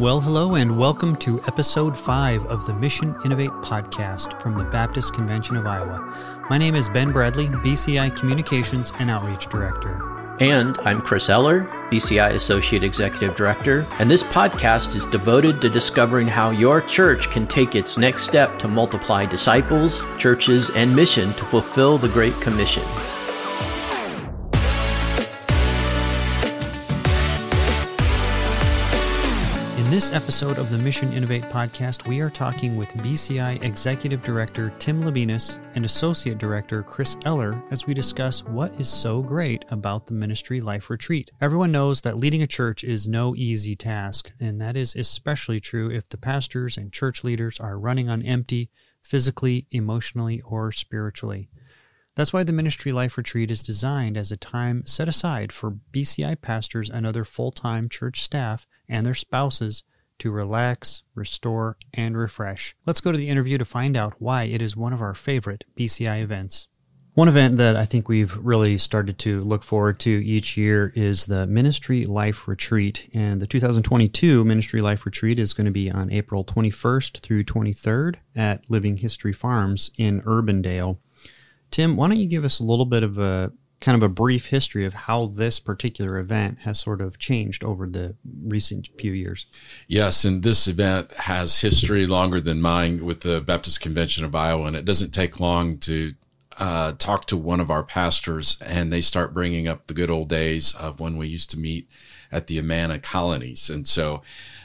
Well, hello, and welcome to episode five of the Mission Innovate podcast from the Baptist Convention of Iowa. My name is Ben Bradley, BCI Communications and Outreach Director. And I'm Chris Eller, BCI Associate Executive Director, and this podcast is devoted to discovering how your church can take its next step to multiply disciples, churches, and mission to fulfill the Great Commission. This episode of the Mission Innovate podcast, we are talking with BCI Executive Director Tim Lubinus and Associate Director Chris Eller as we discuss what is so great about the Ministry Life Retreat. Everyone knows that leading a church is no easy task, and that is especially true if the pastors and church leaders are running on empty, physically, emotionally, or spiritually. That's why the Ministry Life Retreat is designed as a time set aside for BCI pastors and other full time church staff and their spouses to relax, restore, and refresh. Let's go to the interview to find out why it is one of our favorite BCI events. One event that I think we've really started to look forward to each year is the Ministry Life Retreat. And the 2022 Ministry Life Retreat is going to be on April 21st through 23rd at Living History Farms in Urbandale. Tim, why don't you give us a little bit of a kind of a brief history of how this particular event has sort of changed over the recent few years? Yes, and this event has history longer than mine with the Baptist Convention of Iowa, and it doesn't take long to uh, talk to one of our pastors, and they start bringing up the good old days of when we used to meet at the Amana colonies. And so,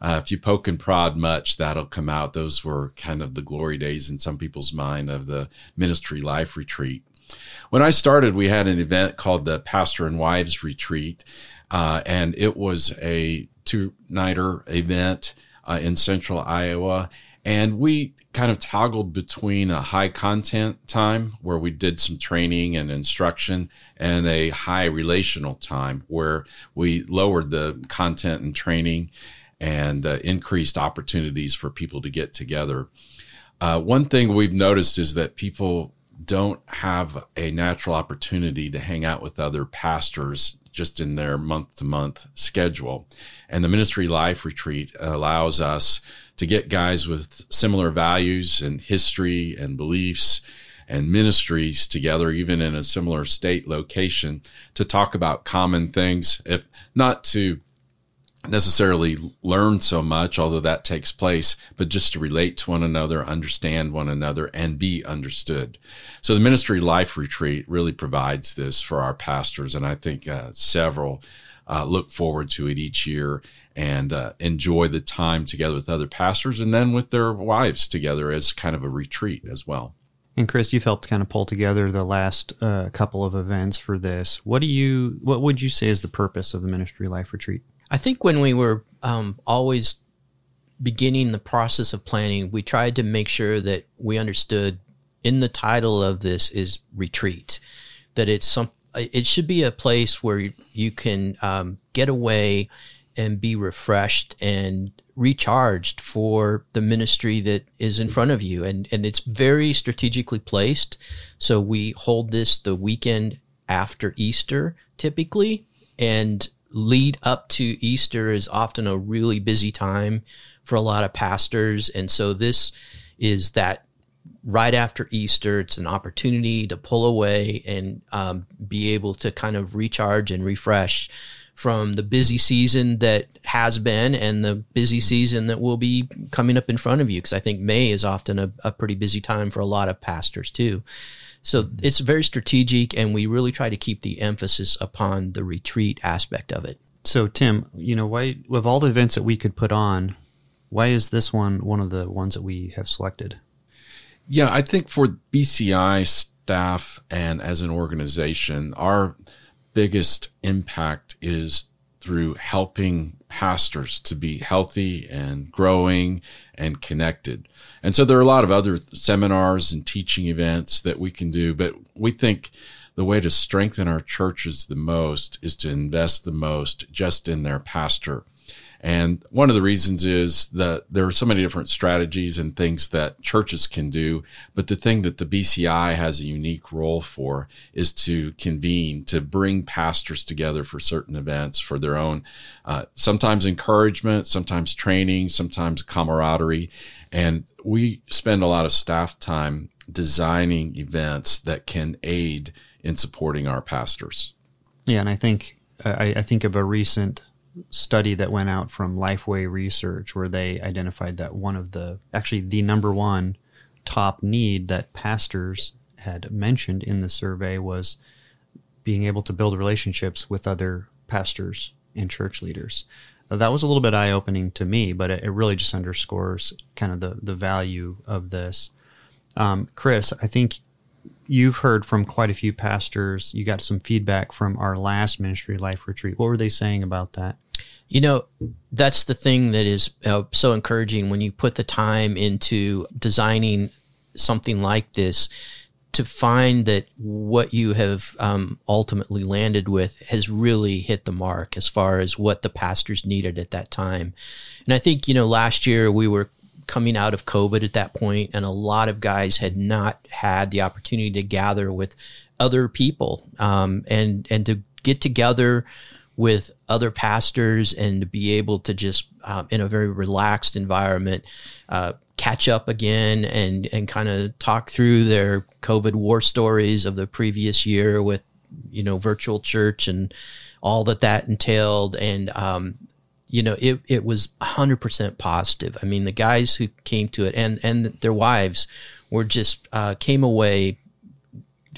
uh, if you poke and prod much, that'll come out. Those were kind of the glory days in some people's mind of the ministry life retreat. When I started, we had an event called the Pastor and Wives Retreat, uh, and it was a two nighter event uh, in central Iowa. And we kind of toggled between a high content time where we did some training and instruction and a high relational time where we lowered the content and training and uh, increased opportunities for people to get together. Uh, one thing we've noticed is that people don't have a natural opportunity to hang out with other pastors just in their month to month schedule. And the Ministry Life Retreat allows us to get guys with similar values and history and beliefs and ministries together, even in a similar state location, to talk about common things, if not to necessarily learn so much, although that takes place, but just to relate to one another, understand one another, and be understood. So the Ministry Life Retreat really provides this for our pastors, and I think uh, several uh, look forward to it each year and uh, enjoy the time together with other pastors and then with their wives together as kind of a retreat as well. And Chris, you've helped kind of pull together the last uh, couple of events for this. What do you, what would you say is the purpose of the Ministry Life Retreat? I think when we were um, always beginning the process of planning, we tried to make sure that we understood in the title of this is retreat, that it's some, it should be a place where you can um, get away and be refreshed and recharged for the ministry that is in front of you. And, and it's very strategically placed. So we hold this the weekend after Easter typically. And lead up to Easter is often a really busy time for a lot of pastors. And so this is that right after Easter, it's an opportunity to pull away and um, be able to kind of recharge and refresh from the busy season that has been and the busy season that will be coming up in front of you. Because I think May is often a, a pretty busy time for a lot of pastors too. So it's very strategic, and we really try to keep the emphasis upon the retreat aspect of it. So, Tim, you know, why, with all the events that we could put on, why is this one one of the ones that we have selected? Yeah, I think for BCI staff and as an organization, our biggest impact is through helping pastors to be healthy and growing and connected. And so there are a lot of other seminars and teaching events that we can do, but we think the way to strengthen our churches the most is to invest the most just in their pastor And one of the reasons is that there are so many different strategies and things that churches can do. But the thing that the BCI has a unique role for is to convene, to bring pastors together for certain events for their own, uh, sometimes encouragement, sometimes training, sometimes camaraderie. And we spend a lot of staff time designing events that can aid in supporting our pastors. Yeah, and I think I, I think of a recent study that went out from Lifeway Research where they identified that one of the actually the number one top need that pastors had mentioned in the survey was being able to build relationships with other pastors and church leaders. That was a little bit eye opening to me, but it, it, really just underscores kind of the, the value of this. Um, Chris, I think you've heard from quite a few pastors. You got some feedback from our last ministry life retreat. What were they saying about that? You know, that's the thing that is uh, so encouraging when you put the time into designing something like this to find that what you have um, ultimately landed with has really hit the mark as far as what the pastors needed at that time. And I think, you know, last year we were coming out of COVID at that point, and a lot of guys had not had the opportunity to gather with other people um, and and to get together with other pastors and to be able to just uh, in a very relaxed environment uh, catch up again and and kind of talk through their COVID war stories of the previous year with you know virtual church and all that that entailed and um, you know it it was 100% positive. I mean the guys who came to it and and their wives were just uh, came away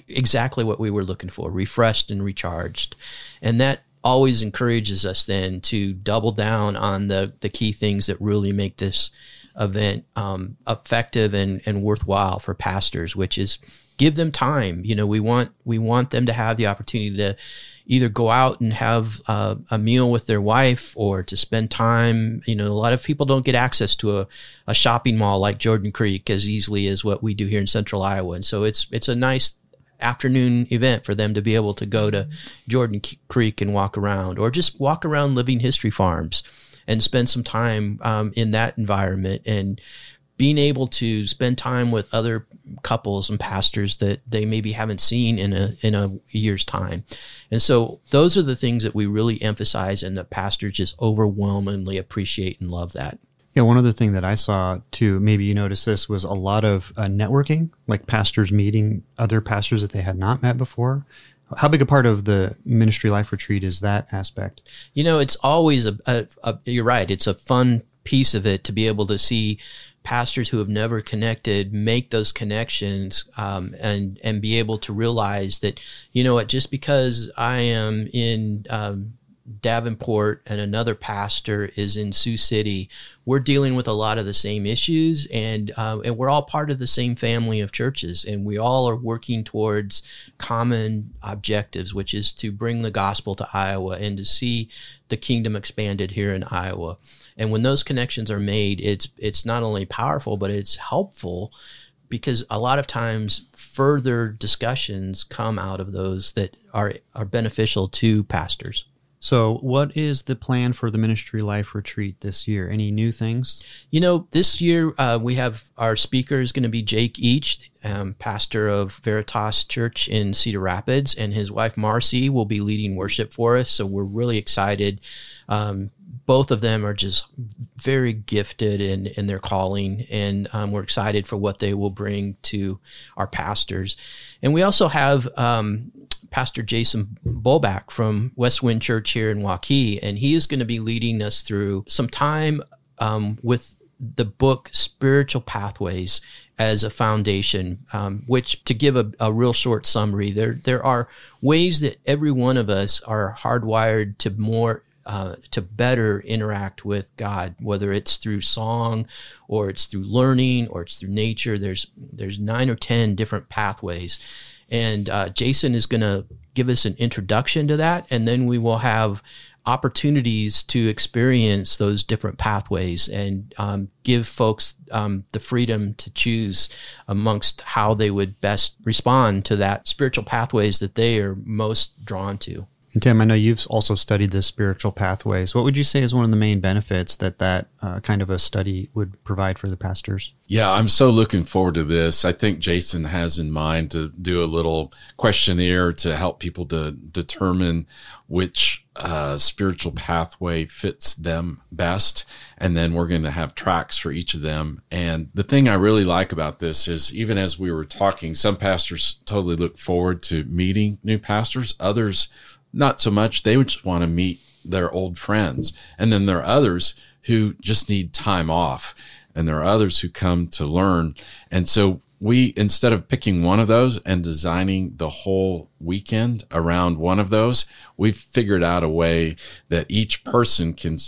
exactly what we were looking for refreshed and recharged and that always encourages us then to double down on the the key things that really make this event um, effective and, and worthwhile for pastors, which is give them time. You know, we want we want them to have the opportunity to either go out and have uh, a meal with their wife or to spend time. You know, a lot of people don't get access to a, a shopping mall like Jordan Creek as easily as what we do here in Central Iowa, and so it's it's a nice afternoon event for them to be able to go to Jordan Creek and walk around, or just walk around Living History Farms and spend some time um, in that environment and being able to spend time with other couples and pastors that they maybe haven't seen in a in a year's time. And so those are the things that we really emphasize and the pastors just overwhelmingly appreciate and love that. Yeah, one other thing that I saw too, maybe you noticed this, was a lot of uh, networking, like pastors meeting other pastors that they had not met before. How big a part of the ministry life retreat is that aspect? You know, it's always a, a, a you're right. It's a fun piece of it to be able to see pastors who have never connected make those connections um, and and be able to realize that you know what just because I am in um, Davenport and another pastor is in Sioux City, we're dealing with a lot of the same issues, and uh, and we're all part of the same family of churches, and we all are working towards common objectives, which is to bring the gospel to Iowa and to see the kingdom expanded here in Iowa. And when those connections are made, it's it's not only powerful, but it's helpful because a lot of times further discussions come out of those that are are beneficial to pastors. So, what is the plan for the Ministry Life Retreat this year? Any new things? You know, this year uh, we have our speaker is going to be Jake Each, um, pastor of Veritas Church in Cedar Rapids, and his wife Marcy will be leading worship for us. So, we're really excited. Um, both of them are just very gifted in, in their calling, and um, we're excited for what they will bring to our pastors. And we also have um, Pastor Jason Bolback from West Wind Church here in Waukee, and he is going to be leading us through some time um, with the book Spiritual Pathways as a foundation, um, which to give a, a, real short summary, there there are ways that every one of us are hardwired to more uh, to better interact with God, whether it's through song or it's through learning or it's through nature. There's there's nine or ten different pathways, and uh, Jason is going to give us an introduction to that. And then we will have opportunities to experience those different pathways and um, give folks um, the freedom to choose amongst how they would best respond to that spiritual pathways that they are most drawn to. Tim, I know you've also studied the spiritual pathways. What would you say is one of the main benefits that that uh, kind of a study would provide for the pastors? Yeah, I'm so looking forward to this. I think Jason has in mind to do a little questionnaire to help people to determine which uh, spiritual pathway fits them best. And then we're going to have tracks for each of them. And the thing I really like about this is even as we were talking, some pastors totally look forward to meeting new pastors, others not so much. They would just want to meet their old friends. And then there are others who just need time off. And there are others who come to learn. And so we, instead of picking one of those and designing the whole weekend around one of those, we've figured out a way that each person can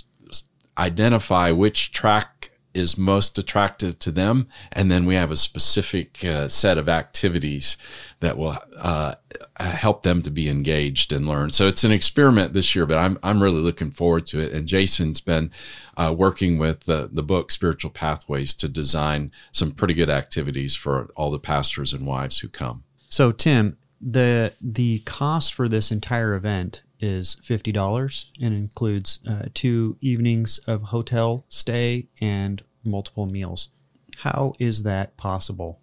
identify which track is most attractive to them. And then we have a specific uh, set of activities that will uh, help them to be engaged and learn. So it's an experiment this year, but I'm, I'm really looking forward to it. And Jason's been uh, working with the, the book Spiritual Pathways to design some pretty good activities for all the pastors and wives who come. So, Tim, the the cost for this entire event is fifty dollars and includes uh, two evenings of hotel stay and multiple meals. How is that possible?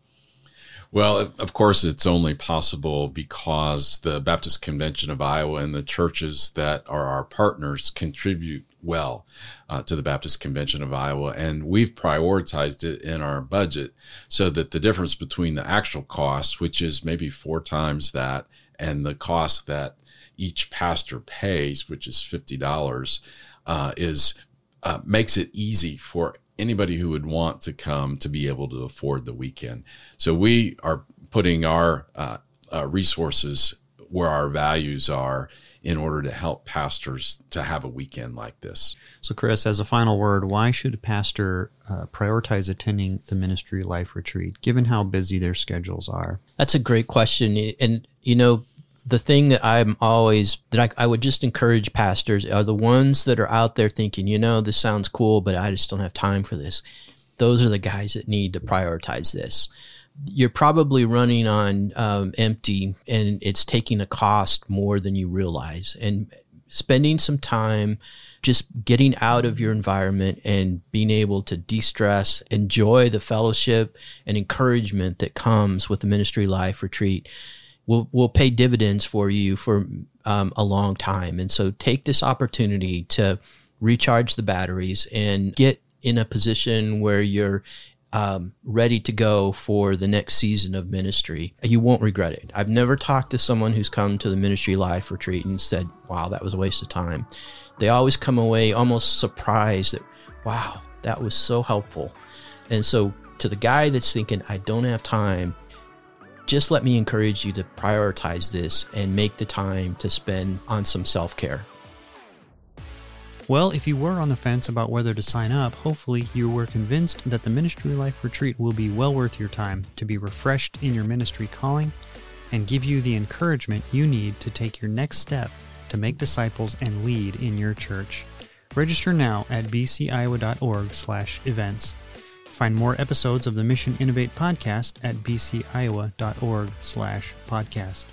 Well, of course, it's only possible because the Baptist Convention of Iowa and the churches that are our partners contribute well uh, to the Baptist Convention of Iowa. And we've prioritized it in our budget so that the difference between the actual cost, which is maybe four times that, and the cost that each pastor pays, which is $50, uh, is uh, makes it easy for anybody who would want to come to be able to afford the weekend. So we are putting our uh, uh, resources where our values are in order to help pastors to have a weekend like this. So, Chris, as a final word, why should a pastor uh, prioritize attending the ministry life retreat, given how busy their schedules are? That's a great question. And, you know, the thing that I'm always that I, I, would just encourage pastors are the ones that are out there thinking, you know, this sounds cool, but I just don't have time for this. Those are the guys that need to prioritize this. You're probably running on um, empty, and it's taking a cost more than you realize. And spending some time just getting out of your environment and being able to de-stress, enjoy the fellowship and encouragement that comes with the ministry life retreat will will pay dividends for you for um, a long time. And so take this opportunity to recharge the batteries and get in a position where you're um, ready to go for the next season of ministry. You won't regret it. I've never talked to someone who's come to the ministry life retreat and said, "Wow, that was a waste of time." They always come away almost surprised that, "Wow, that was so helpful." And so, to the guy that's thinking, "I don't have time," just let me encourage you to prioritize this and make the time to spend on some self care. Well, if you were on the fence about whether to sign up, hopefully you were convinced that the Ministry Life Retreat will be well worth your time to be refreshed in your ministry calling and give you the encouragement you need to take your next step to make disciples and lead in your church. Register now at bciowa.org/events. Find more episodes of the Mission Innovate podcast at bciowa.org slash podcast.